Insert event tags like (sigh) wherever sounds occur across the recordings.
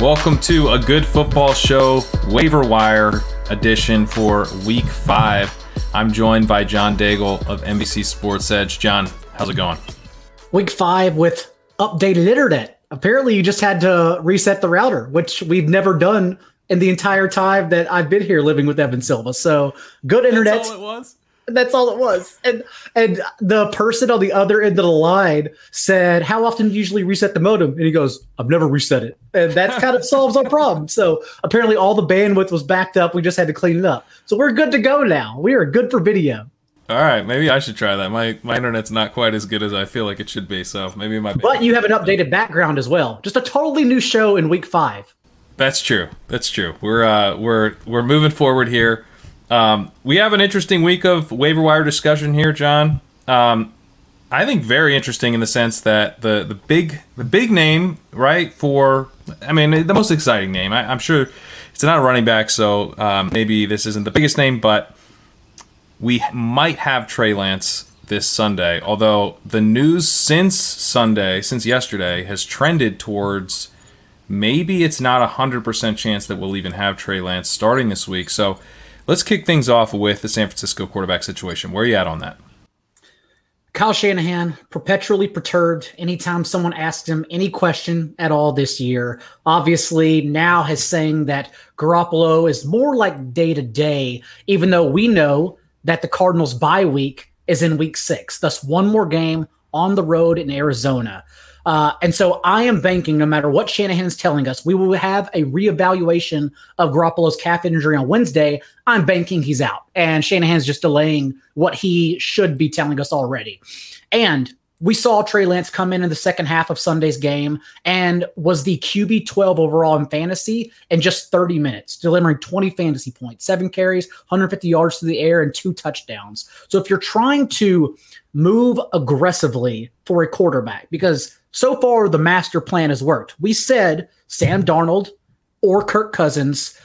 Welcome to a good football show, waiver wire edition for week five. I'm joined by John Daigle of NBC Sports Edge. John, how's it going? Week five with updated internet. Apparently, you just had to reset the router, which we've never done in the entire time that I've been here living with Evan Silva. So good internet. That's all it was. That's all it was. And and the person on the other end of the line said, How often do you usually reset the modem? And he goes, I've never reset it. And that kind of (laughs) solves our problem. So apparently all the bandwidth was backed up. We just had to clean it up. So we're good to go now. We are good for video. All right, maybe I should try that. My my internet's not quite as good as I feel like it should be, so maybe my. But you have an updated background as well. Just a totally new show in week five. That's true. That's true. We're uh, we're we're moving forward here. Um, we have an interesting week of waiver wire discussion here, John. Um, I think very interesting in the sense that the the big the big name right for I mean the most exciting name. I, am sure it's not a running back, so um, maybe this isn't the biggest name, but we might have Trey Lance this Sunday. Although the news since Sunday, since yesterday, has trended towards maybe it's not a hundred percent chance that we'll even have Trey Lance starting this week. So let's kick things off with the San Francisco quarterback situation. Where are you at on that? Kyle Shanahan, perpetually perturbed anytime someone asks him any question at all this year. Obviously, now has saying that Garoppolo is more like day to day, even though we know that the Cardinals' bye week is in week six. Thus, one more game on the road in Arizona. Uh, and so I am banking no matter what Shanahan is telling us, we will have a reevaluation of Garoppolo's calf injury on Wednesday. I'm banking he's out. And Shanahan's just delaying what he should be telling us already. And we saw Trey Lance come in in the second half of Sunday's game and was the QB 12 overall in fantasy in just 30 minutes, delivering 20 fantasy points, seven carries, 150 yards to the air, and two touchdowns. So if you're trying to move aggressively for a quarterback, because so far the master plan has worked. We said Sam Darnold or Kirk Cousins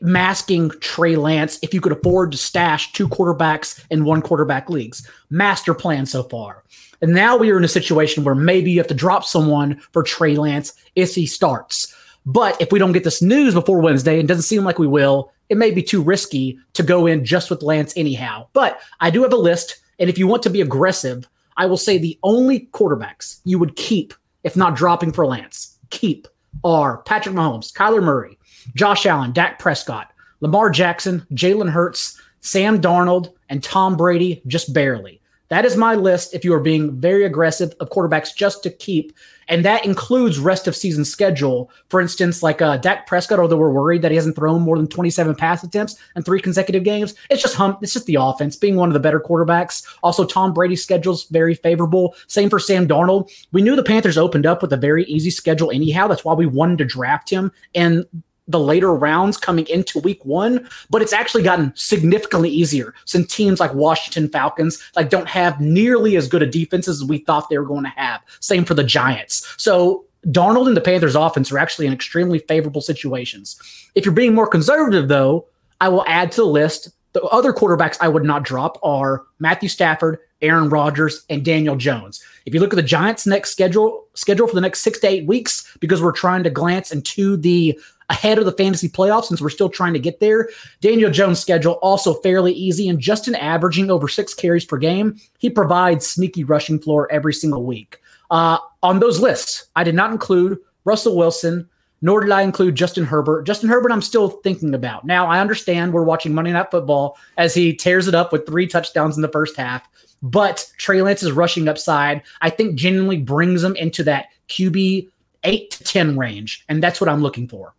masking Trey Lance if you could afford to stash two quarterbacks in one quarterback leagues. Master plan so far. And now we are in a situation where maybe you have to drop someone for Trey Lance if he starts. But if we don't get this news before Wednesday, and doesn't seem like we will, it may be too risky to go in just with Lance anyhow. But I do have a list. And if you want to be aggressive, I will say the only quarterbacks you would keep, if not dropping for Lance, keep are Patrick Mahomes, Kyler Murray, Josh Allen, Dak Prescott, Lamar Jackson, Jalen Hurts, Sam Darnold, and Tom Brady just barely. That is my list if you are being very aggressive of quarterbacks just to keep. And that includes rest of season schedule. For instance, like uh, Dak Prescott, although we're worried that he hasn't thrown more than 27 pass attempts in three consecutive games, it's just hump. It's just the offense being one of the better quarterbacks. Also, Tom Brady's schedule is very favorable. Same for Sam Darnold. We knew the Panthers opened up with a very easy schedule anyhow. That's why we wanted to draft him. And the later rounds coming into week one, but it's actually gotten significantly easier since teams like Washington Falcons like don't have nearly as good a defenses as we thought they were going to have. Same for the Giants. So Darnold and the Panthers offense are actually in extremely favorable situations. If you're being more conservative though, I will add to the list the other quarterbacks I would not drop are Matthew Stafford, Aaron Rodgers, and Daniel Jones. If you look at the Giants' next schedule schedule for the next six to eight weeks, because we're trying to glance into the ahead of the fantasy playoffs since we're still trying to get there. Daniel Jones' schedule also fairly easy and just in averaging over six carries per game, he provides sneaky rushing floor every single week. Uh, on those lists, I did not include Russell Wilson, nor did I include Justin Herbert. Justin Herbert, I'm still thinking about. Now, I understand we're watching Monday Night Football as he tears it up with three touchdowns in the first half, but Trey Lance's rushing upside, I think, genuinely brings him into that QB eight to 10 range. And that's what I'm looking for.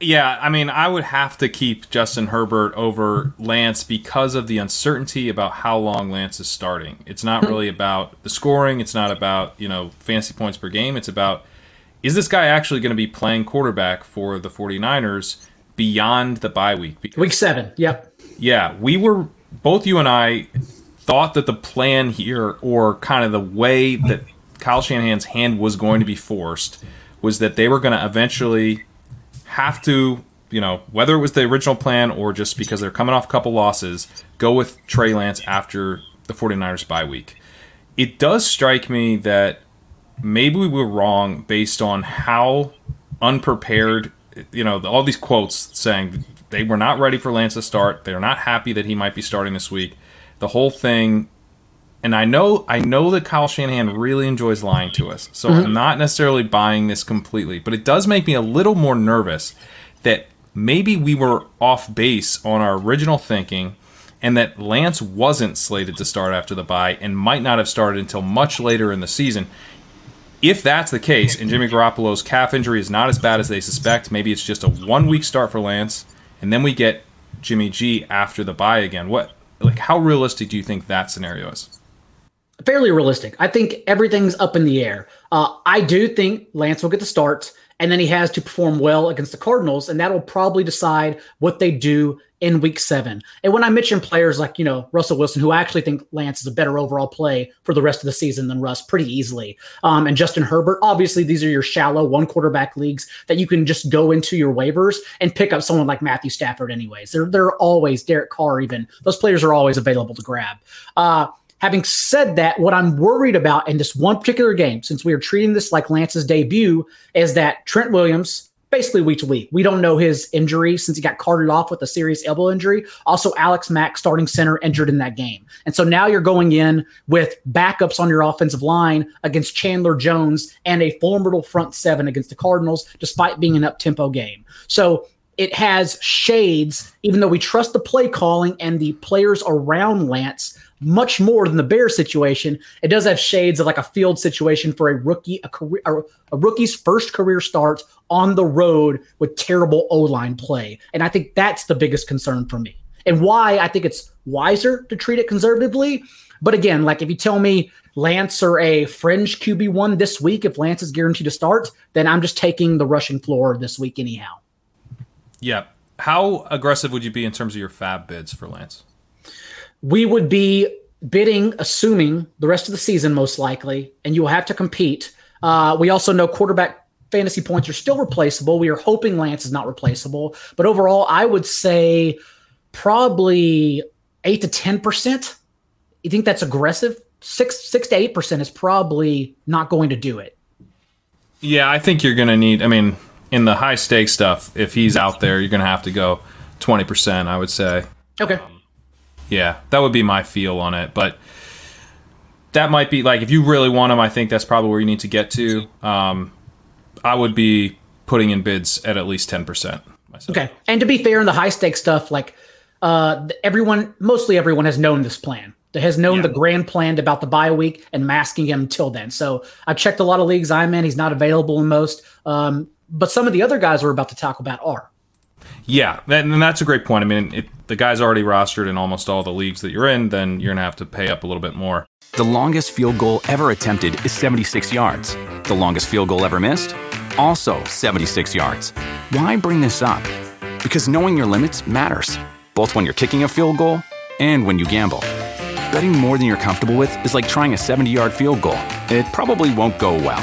Yeah, I mean, I would have to keep Justin Herbert over Lance because of the uncertainty about how long Lance is starting. It's not hmm. really about the scoring, it's not about, you know, fantasy points per game. It's about is this guy actually going to be playing quarterback for the 49ers beyond the bye week? Because, week 7. Yep. Yeah, we were both you and I thought that the plan here or kind of the way that Kyle Shanahan's hand was going to be forced was that they were going to eventually have to, you know, whether it was the original plan or just because they're coming off a couple losses, go with Trey Lance after the 49ers bye week. It does strike me that maybe we were wrong based on how unprepared, you know, all these quotes saying they were not ready for Lance to start. They're not happy that he might be starting this week. The whole thing and I know I know that Kyle Shanahan really enjoys lying to us, so mm-hmm. I'm not necessarily buying this completely, but it does make me a little more nervous that maybe we were off base on our original thinking and that Lance wasn't slated to start after the bye and might not have started until much later in the season. If that's the case, and Jimmy Garoppolo's calf injury is not as bad as they suspect, maybe it's just a one week start for Lance, and then we get Jimmy G after the bye again. What like how realistic do you think that scenario is? Fairly realistic. I think everything's up in the air. Uh, I do think Lance will get the start, and then he has to perform well against the Cardinals, and that'll probably decide what they do in week seven. And when I mention players like, you know, Russell Wilson, who I actually think Lance is a better overall play for the rest of the season than Russ pretty easily, um, and Justin Herbert, obviously these are your shallow one quarterback leagues that you can just go into your waivers and pick up someone like Matthew Stafford anyways. They're, they're always, Derek Carr even, those players are always available to grab. Uh, Having said that, what I'm worried about in this one particular game, since we are treating this like Lance's debut, is that Trent Williams, basically week to week, we don't know his injury since he got carted off with a serious elbow injury. Also, Alex Mack, starting center, injured in that game. And so now you're going in with backups on your offensive line against Chandler Jones and a formidable front seven against the Cardinals, despite being an up tempo game. So it has shades, even though we trust the play calling and the players around Lance much more than the Bear situation. It does have shades of like a field situation for a rookie, a career, a rookie's first career start on the road with terrible O line play, and I think that's the biggest concern for me, and why I think it's wiser to treat it conservatively. But again, like if you tell me Lance or a fringe QB one this week, if Lance is guaranteed to start, then I'm just taking the rushing floor this week anyhow. Yeah. How aggressive would you be in terms of your fab bids for Lance? We would be bidding, assuming the rest of the season, most likely, and you will have to compete. Uh, we also know quarterback fantasy points are still replaceable. We are hoping Lance is not replaceable, but overall, I would say probably eight to ten percent. You think that's aggressive? Six six to eight percent is probably not going to do it. Yeah, I think you're going to need. I mean, in the high stakes stuff, if he's out there, you're going to have to go twenty percent. I would say. Okay. Um, yeah, that would be my feel on it. But that might be like if you really want them, I think that's probably where you need to get to. Um, I would be putting in bids at at least ten percent. Okay, and to be fair, in the high stakes stuff, like uh, everyone, mostly everyone has known this plan. Has known yeah. the grand plan about the bye week and masking him until then. So I've checked a lot of leagues I'm in. He's not available in most, um, but some of the other guys we're about to talk about are. Yeah, and that's a great point. I mean, if the guy's already rostered in almost all the leagues that you're in, then you're going to have to pay up a little bit more. The longest field goal ever attempted is 76 yards. The longest field goal ever missed? Also 76 yards. Why bring this up? Because knowing your limits matters, both when you're kicking a field goal and when you gamble. Betting more than you're comfortable with is like trying a 70 yard field goal, it probably won't go well.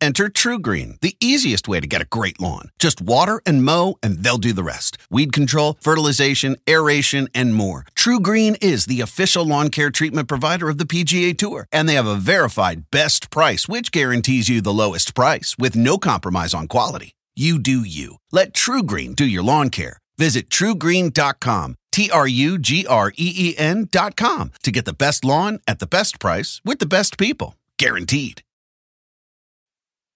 Enter TruGreen, the easiest way to get a great lawn. Just water and mow, and they'll do the rest. Weed control, fertilization, aeration, and more. TruGreen is the official lawn care treatment provider of the PGA Tour, and they have a verified best price, which guarantees you the lowest price with no compromise on quality. You do you. Let TruGreen do your lawn care. Visit trugreen.com, T R U G R E E N.com to get the best lawn at the best price with the best people. Guaranteed.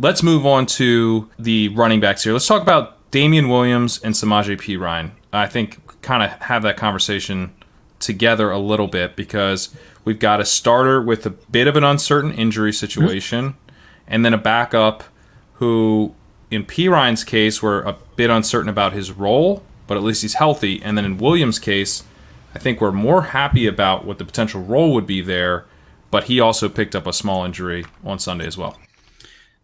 Let's move on to the running backs here. Let's talk about Damien Williams and Samaje Perine. I think kind of have that conversation together a little bit because we've got a starter with a bit of an uncertain injury situation mm-hmm. and then a backup who in Perine's case we're a bit uncertain about his role, but at least he's healthy. And then in Williams' case, I think we're more happy about what the potential role would be there, but he also picked up a small injury on Sunday as well.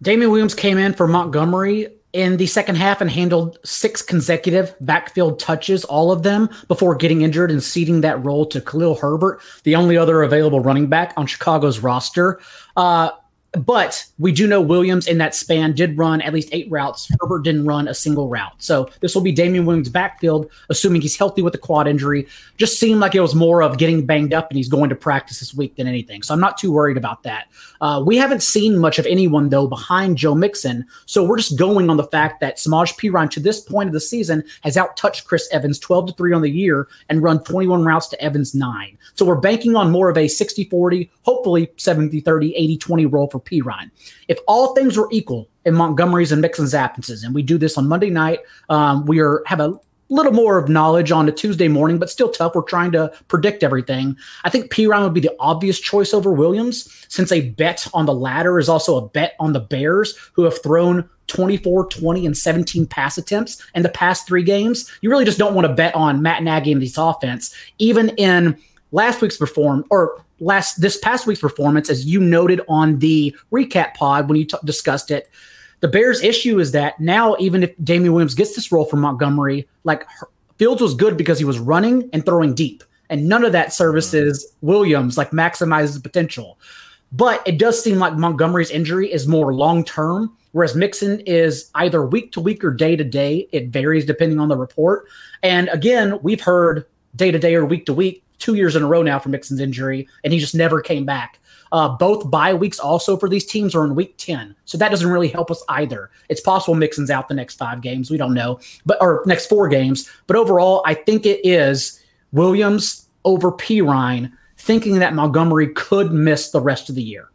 Damien Williams came in for Montgomery in the second half and handled six consecutive backfield touches, all of them before getting injured and ceding that role to Khalil Herbert, the only other available running back on Chicago's roster. Uh, but we do know Williams in that span did run at least eight routes. Herbert didn't run a single route. So this will be Damien Williams' backfield, assuming he's healthy with the quad injury. Just seemed like it was more of getting banged up and he's going to practice this week than anything. So I'm not too worried about that. Uh, we haven't seen much of anyone, though, behind Joe Mixon. So we're just going on the fact that Samaje Perine, to this point of the season, has outtouched Chris Evans 12 to 3 on the year and run 21 routes to Evans 9. So we're banking on more of a 60 40, hopefully 70 30, 80 20 role for Perine. If all things were equal in Montgomery's and Mixon's absences, and we do this on Monday night, um, we are have a little more of knowledge on a Tuesday morning, but still tough. We're trying to predict everything. I think Perine would be the obvious choice over Williams, since a bet on the latter is also a bet on the Bears, who have thrown 24, 20, and 17 pass attempts in the past three games. You really just don't want to bet on Matt Nagy and this offense, even in last week's perform or last this past week's performance, as you noted on the recap pod when you t- discussed it. The Bears' issue is that now, even if Damien Williams gets this role from Montgomery, like Fields was good because he was running and throwing deep, and none of that services Williams, like maximizes the potential. But it does seem like Montgomery's injury is more long term, whereas Mixon is either week to week or day to day. It varies depending on the report. And again, we've heard day to day or week to week two years in a row now for Mixon's injury, and he just never came back. Uh, both bye weeks also for these teams are in week 10. So that doesn't really help us either. It's possible Mixon's out the next five games. We don't know, but or next four games. But overall, I think it is Williams over Perine, thinking that Montgomery could miss the rest of the year.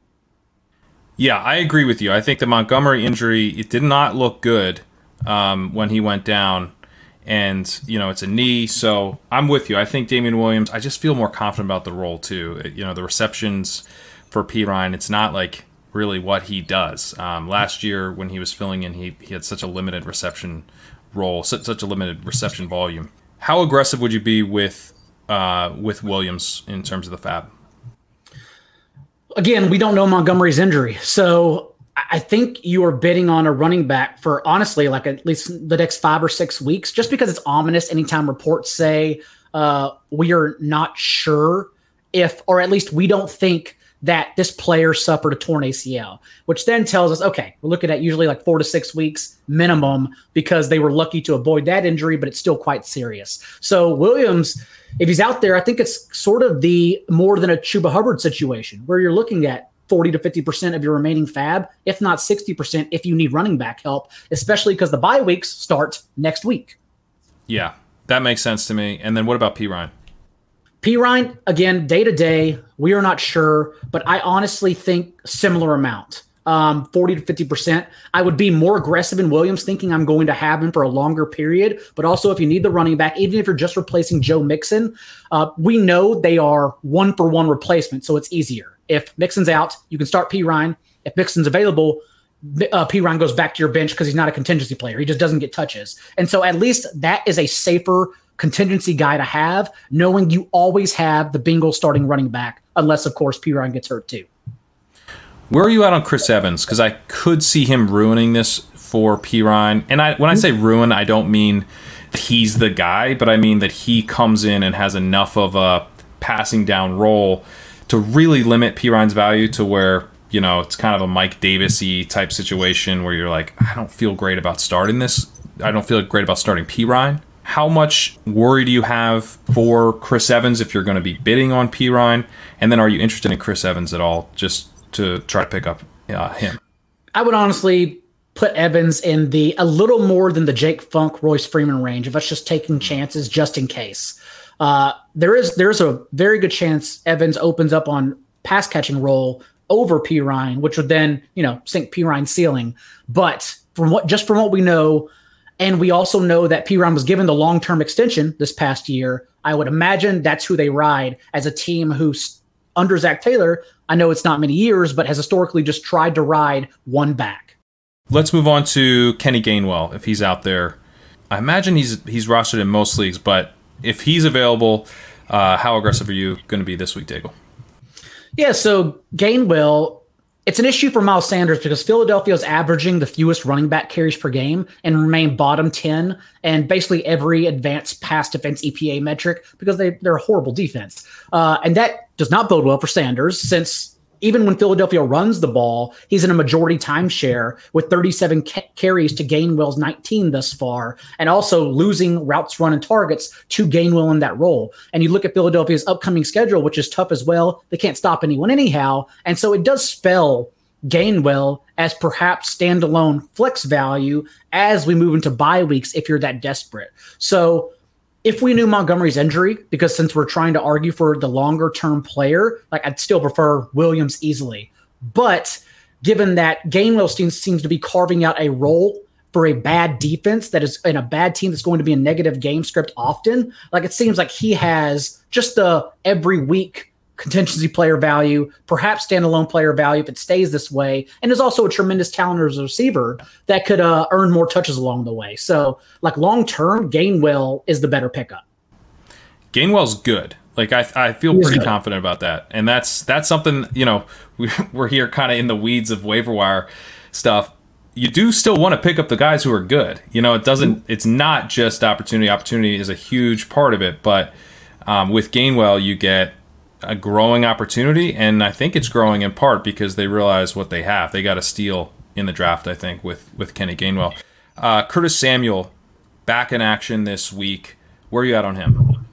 Yeah, I agree with you. I think the Montgomery injury it did not look good um, when he went down and you know it's a knee. So I'm with you. I think Damien Williams. I just feel more confident about the role too. You know the receptions for Perine. It's not like really what he does. Um, last year when he was filling in, he he had such a limited reception role, such, such a limited reception volume. How aggressive would you be with uh, with Williams in terms of the FAB? Again, we don't know Montgomery's injury, so I think you are bidding on a running back for honestly, like at least the next five or six weeks, just because it's ominous anytime reports say uh, we are not sure if, or at least we don't think that this player suffered a torn ACL, which then tells us, okay, we're looking at usually like four to six weeks minimum because they were lucky to avoid that injury, but it's still quite serious. So Williams, if he's out there, I think it's sort of the more than a Chuba Hubbard situation where you're looking at 40 to 50% of your remaining fab, if not 60% if you need running back help, especially because the bye weeks start next week. Yeah, that makes sense to me. And then what about Perine? P Ryan, again, day to day, we are not sure, but I honestly think similar amount. Um, 40 to 50%. I would be more aggressive in Williams, thinking I'm going to have him for a longer period. But also, if you need the running back, even if you're just replacing Joe Mixon, uh, we know they are one for one replacement, so it's easier. If Mixon's out, you can start Perine. if Mixon's available, uh, Perine goes back to your bench because he's not a contingency player. He just doesn't get touches. And so at least that is a safer contingency guy to have, knowing you always have the Bengals starting running back, unless, of course, Perine gets hurt too. Where are you at on Chris Evans? Because I could see him ruining this for Perine. And I, when I say ruin, I don't mean he's the guy, but I mean that he comes in and has enough of a passing down role to really limit Perine's value to where you know it's kind of a Mike Davisy type situation where you're like, I don't feel great about starting this. I don't feel great about starting Perine. How much worry do you have for Chris Evans if you're going to be bidding on Perine? And then are you interested in Chris Evans at all just to try to pick up uh, him? I would honestly put Evans in the a little more than the Jake Funk, Royce Freeman range of us just taking chances just in case. Uh, there is there's a very good chance Evans opens up on pass catching role over Perine, which would then you know sink Perine's ceiling. But from what just from what we know, and we also know that Perine was given the long term extension this past year. I would imagine that's who they ride as a team who's under Zac Taylor. I know it's not many years, but has historically just tried to ride one back. Let's move on to Kenny Gainwell if he's out there. I imagine he's he's rostered in most leagues, but if he's available, uh, how aggressive are you going to be this week, Daigle? Yeah, so Gainwell, it's an issue for Miles Sanders because Philadelphia is averaging the fewest running back carries per game and remain bottom 10 and basically every advanced pass defense EPA metric because they, they're a horrible defense. Uh, and that does not bode well for Sanders since even when Philadelphia runs the ball, he's in a majority timeshare with 37 ca- carries to Gainwell's 19 thus far, and also losing routes run and targets to Gainwell in that role. And you look at Philadelphia's upcoming schedule, which is tough as well. They can't stop anyone anyhow. And so it does spell Gainwell as perhaps standalone flex value as we move into bye weeks if you're that desperate. So if we knew Montgomery's injury, because since we're trying to argue for the longer term player, like I'd still prefer Williams easily. But given that Gainwell seems, to be carving out a role for a bad defense that is in a bad team that's going to be a negative game script often, like it seems like he has just the every week contingency player value, perhaps standalone player value if it stays this way, and is also a tremendous talent as a receiver that could uh, earn more touches along the way. So, like long term, Gainwell is the better pickup. Gainwell's good. Like I, I feel pretty good. confident about that, and that's that's something you know (laughs) we, we're here kind of in the weeds of waiver wire stuff. You do still want to pick up the guys who are good. You know, it doesn't. It's not just opportunity. Opportunity is a huge part of it, but um, with Gainwell, you get a growing opportunity, and I think it's growing in part because they realize what they have. They got a steal in the draft, I think, with with Kenny Gainwell. Uh, Curtis Samuel back in action this week. Where are you at on him?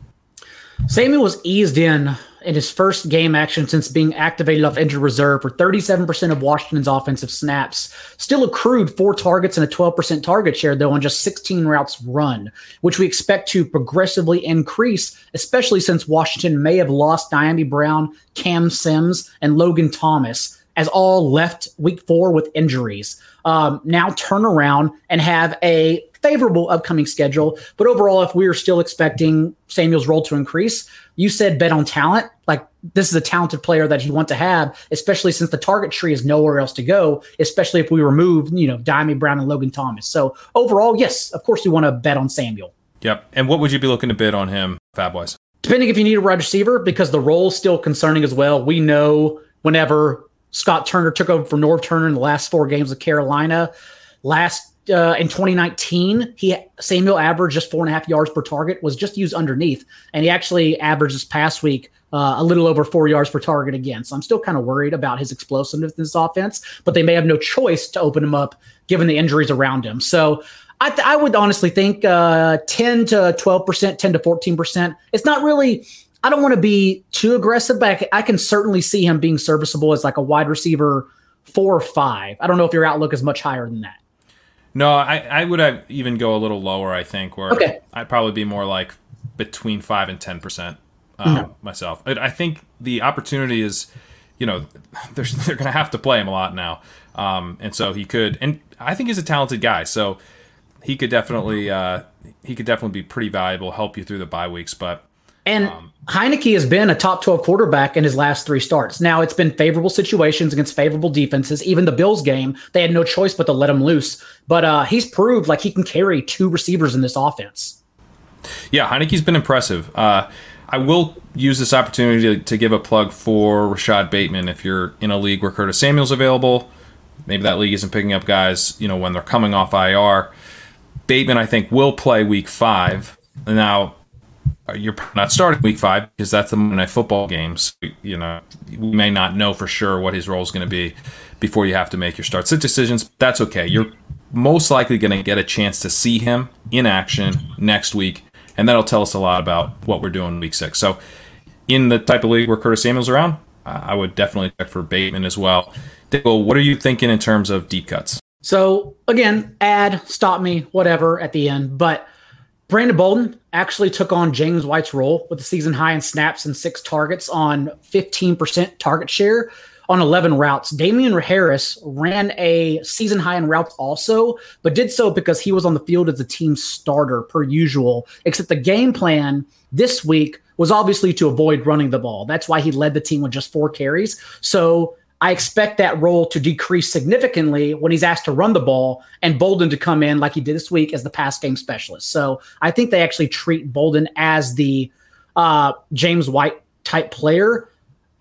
Samuel was eased in in his first game action since being activated off injured reserve for 37% of Washington's offensive snaps. Still accrued four targets and a 12% target share, though, on just 16 routes run, which we expect to progressively increase, especially since Washington may have lost Dyami Brown, Cam Sims, and Logan Thomas as all left week four with injuries. Um, now turn around and have a favorable upcoming schedule. But overall, if we are still expecting Samuel's role to increase, you said bet on talent. Like this is a talented player that you want to have, especially since the target tree is nowhere else to go, especially if we remove, you know, Dyami Brown and Logan Thomas. So overall, yes, of course we want to bet on Samuel. Yep. And what would you be looking to bid on him, Fab wise? Depending if you need a wide receiver, because the role is still concerning as well. We know whenever Scott Turner took over for Norv Turner in the last four games of Carolina, last uh, in 2019, he Samuel averaged just four and a half yards per target, was just used underneath, and he actually averaged this past week uh, a little over four yards per target again. So I'm still kind of worried about his explosiveness in this offense, but they may have no choice to open him up given the injuries around him. So I, th- I would honestly think uh, 10 to 12 percent, 10 to 14 percent. It's not really. I don't want to be too aggressive, but I can certainly see him being serviceable as like a wide receiver four or five. I don't know if your outlook is much higher than that. No, I, I would have even go a little lower. I think where okay. I'd probably be more like between five and ten percent um, mm-hmm. myself. I, I, think the opportunity is, you know, (laughs) they're they're going to have to play him a lot now, um, and so he could. And I think he's a talented guy, so he could definitely uh, he could definitely be pretty valuable, help you through the bye weeks. But And um, Heinicke has been a top 12 quarterback in his last three starts. Now, it's been favorable situations against favorable defenses. Even the Bills game, they had no choice but to let him loose. But uh, he's proved like he can carry two receivers in this offense. Yeah, Heinicke's been impressive. Uh, I will use this opportunity to, to, give a plug for Rashod Bateman. If you're in a league where Curtis Samuel's available, maybe that league isn't picking up guys, you know, when they're coming off IR. Bateman, I think, will play week five. Now, Uh, you're not starting week five because that's the Monday Night Football games. You know, we may not know for sure what his role is going to be before you have to make your start sit decisions. That's okay. You're most likely going to get a chance to see him in action next week, and that'll tell us a lot about what we're doing week six. So, in the type of league where Curtis Samuel's around, I would definitely check for Bateman as well. Daigle, what are you thinking in terms of deep cuts? So again, add, stop me, whatever at the end, but Brandon Bolden actually took on James White's role with the season high in snaps and six targets on 15% target share on 11 routes. Damien Harris ran a season high in routes also, but did so because he was on the field as the team starter per usual, except the game plan this week was obviously to avoid running the ball. That's why he led the team with just four carries. So I expect that role to decrease significantly when he's asked to run the ball and Bolden to come in like he did this week as the pass game specialist. So I think they actually treat Bolden as the uh, James White type player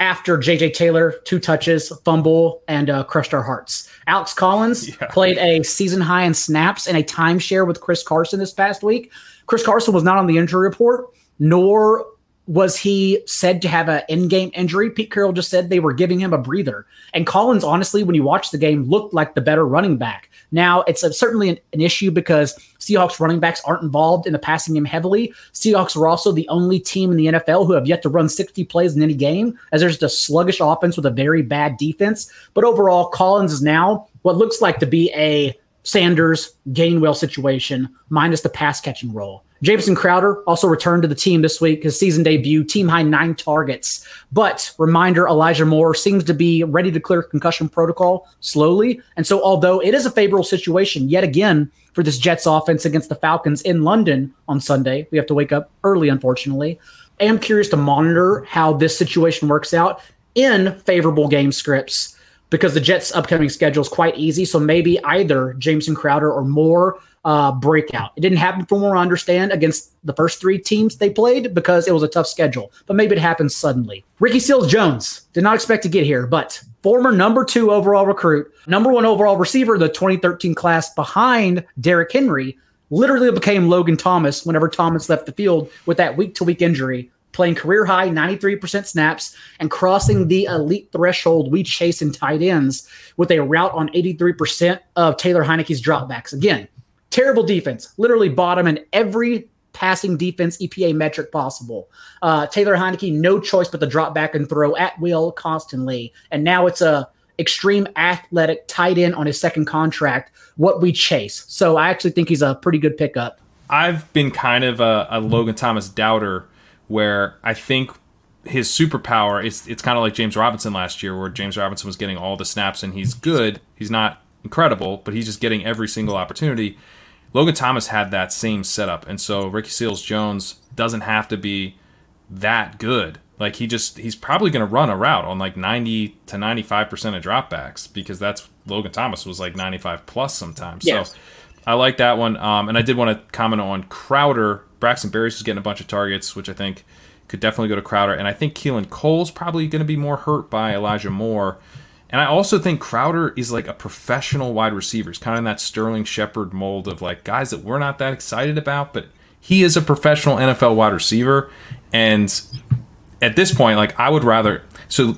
after JJ Taylor, two touches, fumble, and uh, crushed our hearts. Alex Collins yeah. played a season high in snaps and a timeshare with Chris Carson this past week. Chris Carson was not on the injury report, nor was he said to have an in-game injury? Pete Carroll just said they were giving him a breather. And Collins, honestly, when you watch the game, looked like the better running back. Now, it's a, certainly an, an, issue because Seahawks running backs aren't involved in the passing game heavily. Seahawks are also the only team in the NFL who have yet to run 60 plays in any game, as there's just a sluggish offense with a very bad defense. But overall, Collins is now what looks like to be a Sanders Gainwell situation minus the pass catching role. Jamison Crowder also returned to the team this week, his season debut, team high nine targets. But reminder Elijah Moore seems to be ready to clear concussion protocol slowly. And so, although it is a favorable situation yet again for this Jets offense against the Falcons in London on Sunday, we have to wake up early, unfortunately. I am curious to monitor how this situation works out in favorable game scripts because the Jets' upcoming schedule is quite easy. So maybe either Jamison Crowder or Moore uh, breakout. It didn't happen from what I understand against the first three teams they played because it was a tough schedule, but maybe it happens suddenly. Ricky Seals Jones did not expect to get here, but former number two overall recruit, number one overall receiver, the 2013 class behind Derrick Henry, literally became Logan Thomas whenever Thomas left the field with that week to week injury. Playing career high 93% snaps and crossing the elite threshold we chase in tight ends with a route on 83% of Taylor Heinicke's dropbacks. Again, Terrible defense, literally bottom in every passing defense EPA metric possible. Uh, Taylor Heinicke, no choice but to drop back and throw at will constantly. And now it's a extreme athletic tight end on his second contract, what we chase. So I actually think he's a pretty good pickup. I've been kind of a, a Logan Thomas doubter where I think his superpower is it's kind of like James Robinson last year where James Robinson was getting all the snaps and he's good. He's not incredible, but he's just getting every single opportunity. Logan Thomas had that same setup, and so Ricky Seals Jones doesn't have to be that good. Like he just he's probably going to run a route on like 90 to 95 percent of dropbacks because that's Logan Thomas was like 95 plus sometimes. Yes. So I like that one. Um, and I did want to comment on Crowder. Braxton Berrios is getting a bunch of targets, which I think could definitely go to Crowder. And I think Keelan Cole's probably going to be more hurt by Elijah Moore. And I also think Crowder is like a professional wide receiver. He's kind of in that Sterling Shepard mold of like guys that we're not that excited about, but he is a professional NFL wide receiver. And at this point, like I would rather so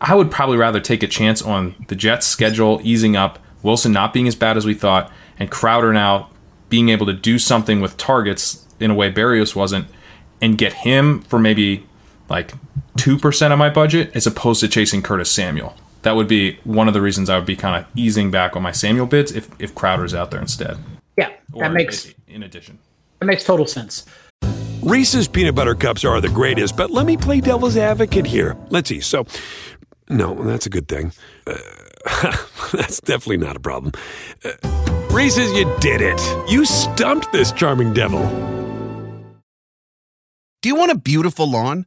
I would probably rather take a chance on the Jets schedule easing up, Wilson not being as bad as we thought, and Crowder now being able to do something with targets in a way Berrios wasn't, and get him for maybe like two percent of my budget as opposed to chasing Curtis Samuel that would be one of the reasons I would be kind of easing back on my Samuel bids if if Crowder's out there instead. Yeah, that or makes in addition. That makes total sense. Reese's peanut butter cups are the greatest, but let me play devil's advocate here. Let's see. So, no, that's a good thing. Uh, (laughs) that's definitely not a problem. Uh, Reese's, you did it. You stumped this charming devil. Do you want a beautiful lawn?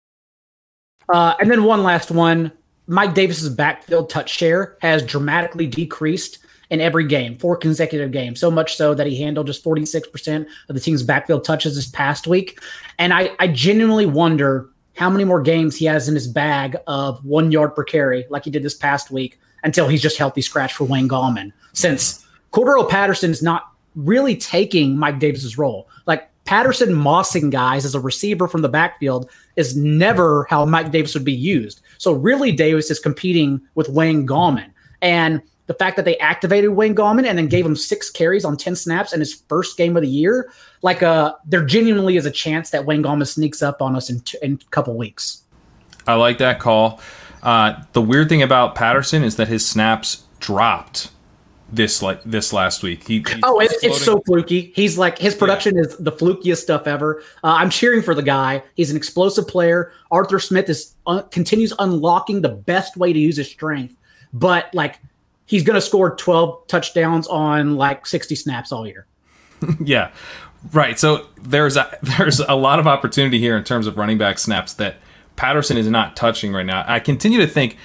Uh, and then one last one. Mike Davis's backfield touch share has dramatically decreased in every game, four consecutive games. So much so that he handled just 46% of the team's backfield touches this past week. And I, I genuinely wonder how many more games he has in his bag of one yard per carry, like he did this past week, until he's just healthy scratch for Wayne Gallman. Since Cordarrelle Patterson is not really taking Mike Davis's role. Like Patterson mossing guys as a receiver from the backfield is never how Mike Davis would be used. So really, Davis is competing with Wayne Gallman. And the fact that they activated Wayne Gallman and then gave him six carries on 10 snaps in his first game of the year, like uh, there genuinely is a chance that Wayne Gallman sneaks up on us in, t- in a couple weeks. I like that call. Uh, the weird thing about Patterson is that his snaps dropped this like this last week. He, oh, it's, it's so fluky. He's like his production yeah. is the flukiest stuff ever. Uh, I'm cheering for the guy. He's an explosive player. Arthur Smith is uh, continues unlocking the best way to use his strength, but like he's going to score 12 touchdowns on like 60 snaps all year. (laughs) yeah, right. So there's a, (laughs) there's a lot of opportunity here in terms of running back snaps that Patterson is not touching right now. I continue to think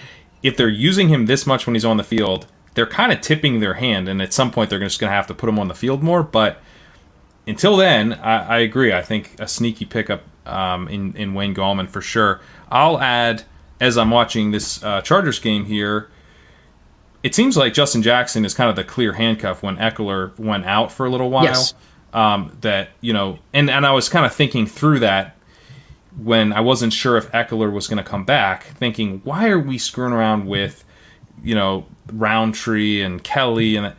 if they're using him this much when he's on the field they're kind of tipping their hand, and at some point they're just going to have to put them on the field more. But until then, I, I agree. I think a sneaky pickup um, in in Wayne Gallman for sure. I'll add as I'm watching this uh, Chargers game here. It seems like Justin Jackson is kind of the clear handcuff when Ekeler went out for a little while. Yes. Um, that you know, and and I was kind of thinking through that when I wasn't sure if Ekeler was going to come back, thinking, why are we screwing around with, you know, Rountree and Kelley and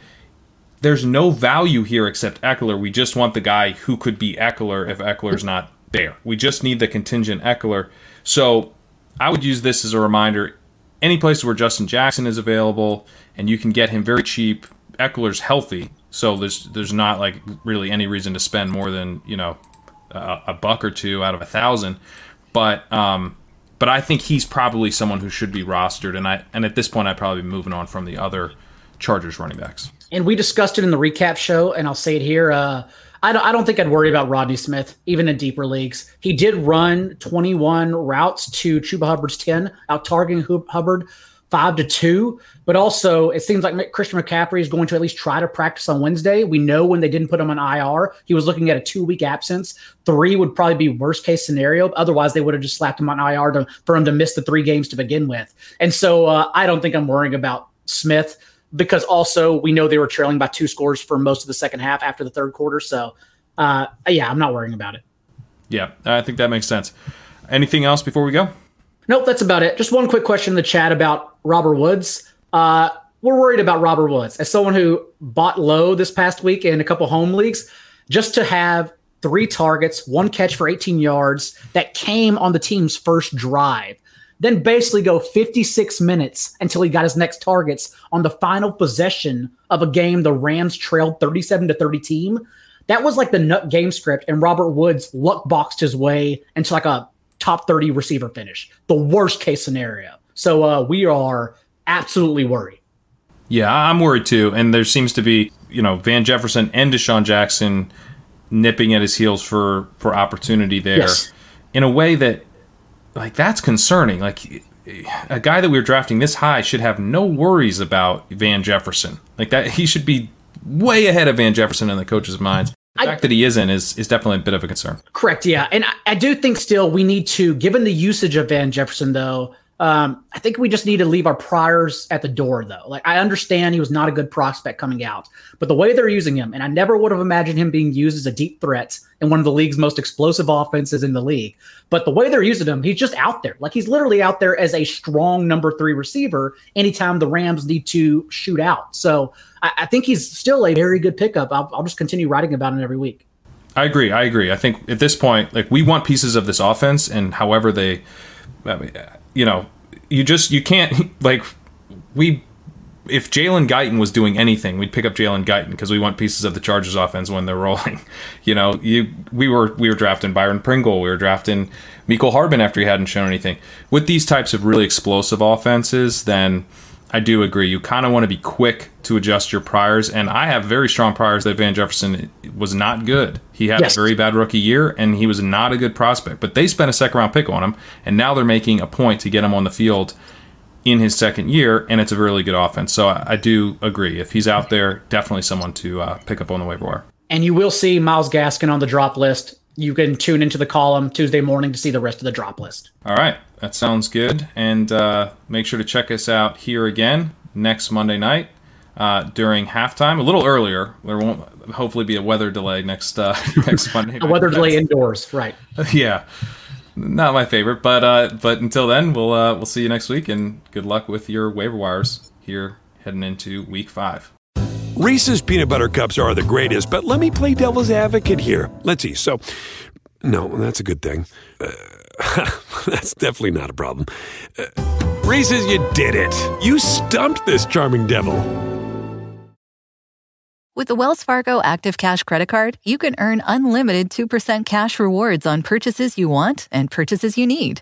there's no value here except Ekeler. We just want the guy who could be Ekeler if Ekeler's not there. We just need the contingent Ekeler. So I would use this as a reminder. Any place where Justin Jackson is available and you can get him very cheap, Ekeler's healthy, so there's there's not like really any reason to spend more than you know a, a buck or two out of a thousand. But um, but I think he's probably someone who should be rostered. And I and at this point, I'd probably be moving on from the other Chargers running backs. And we discussed it in the recap show, and I'll say it here. Uh, I don't, I don't think I'd worry about Rodney Smith, even in deeper leagues. He did run 21 routes to Chuba Hubbard's 10, out targeting Hubbard five to two. But also, it seems like Christian McCaffrey is going to at least try to practice on Wednesday. We know when they didn't put him on IR, he was looking at a two week absence. Three would probably be worst case scenario. Otherwise, they would have just slapped him on IR to, for him to miss the three games to begin with. And so, uh, I don't think I'm worrying about Smith because also we know they were trailing by two scores for most of the second half after the third quarter. So, uh, yeah, I'm not worrying about it. Yeah, I think that makes sense. Anything else before we go? Nope, that's about it. Just one quick question in the chat about Robert Woods. Uh, we're worried about Robert Woods as someone who bought low this past week in a couple home leagues, just to have three targets, one catch for 18 yards that came on the team's first drive. Then basically go 56 minutes until he got his next targets on the final possession of a game the Rams trailed 37 to 30 team. That was like the nut game script, and Robert Woods luck boxed his way into like a top 30 receiver finish, the worst case scenario. So uh, we are absolutely worried. Yeah, I'm worried too. And there seems to be, you know, Van Jefferson and DeSean Jackson nipping at his heels for for opportunity there yes. in a way that like that's concerning. Like a guy that we are drafting this high should have no worries about Van Jefferson. Like that he should be way ahead of Van Jefferson in the coaches' minds. The fact that he isn't is is definitely a bit of a concern. Correct. Yeah, and I, I do think still we need to, given the usage of Van Jefferson, though. Um, I think we just need to leave our priors at the door, though. Like I understand he was not a good prospect coming out, but the way they're using him, and I never would have imagined him being used as a deep threat in one of the league's most explosive offenses in the league. But the way they're using him, he's just out there. Like he's literally out there as a strong number three receiver anytime the Rams need to shoot out. So I, I think he's still a very good pickup. I'll, I'll just continue writing about him every week. I agree. I agree. I think at this point, like we want pieces of this offense, and however they, Mean, you know, you just you can't (laughs) like we. If Jalen Guyton was doing anything, we'd pick up Jalen Guyton because we want pieces of the Chargers offense when they're (laughs) rolling. You know, you we were we were drafting Byron Pringle, we were drafting Mecole Hardman after he hadn't shown anything. With these types of really explosive offenses, then I do agree. You kind of want to be quick to adjust your priors, and I have very strong priors that Van Jefferson was not good. He had Yes. a very bad rookie year, and he was not a good prospect. But they spent a second round pick on him, and now they're making a point to get him on the field in his second year, and it's a really good offense. So I, I do agree. If he's out there, definitely someone to uh, pick up on the waiver wire. And you will see Myles Gaskin on the drop list. You can tune into the column Tuesday morning to see the rest of the drop list. All right, that sounds good. And uh, make sure to check us out here again next Monday night uh, during halftime, a little earlier. There won't hopefully be a weather delay next uh, (laughs) next (laughs) Monday. A weather delay indoors, right? (laughs) yeah, not my favorite, but uh, but until then, we'll uh, we'll see you next week, and good luck with your waiver wires here heading into week five. Reese's peanut butter cups are the greatest, but let me play devil's advocate here. Let's see. So, no, that's a good thing. Uh, (laughs) that's definitely not a problem. Uh, Reese's, you did it. You stumped this charming devil. With the Wells Fargo Active Cash Credit Card, you can earn unlimited 2% cash rewards on purchases you want and purchases you need.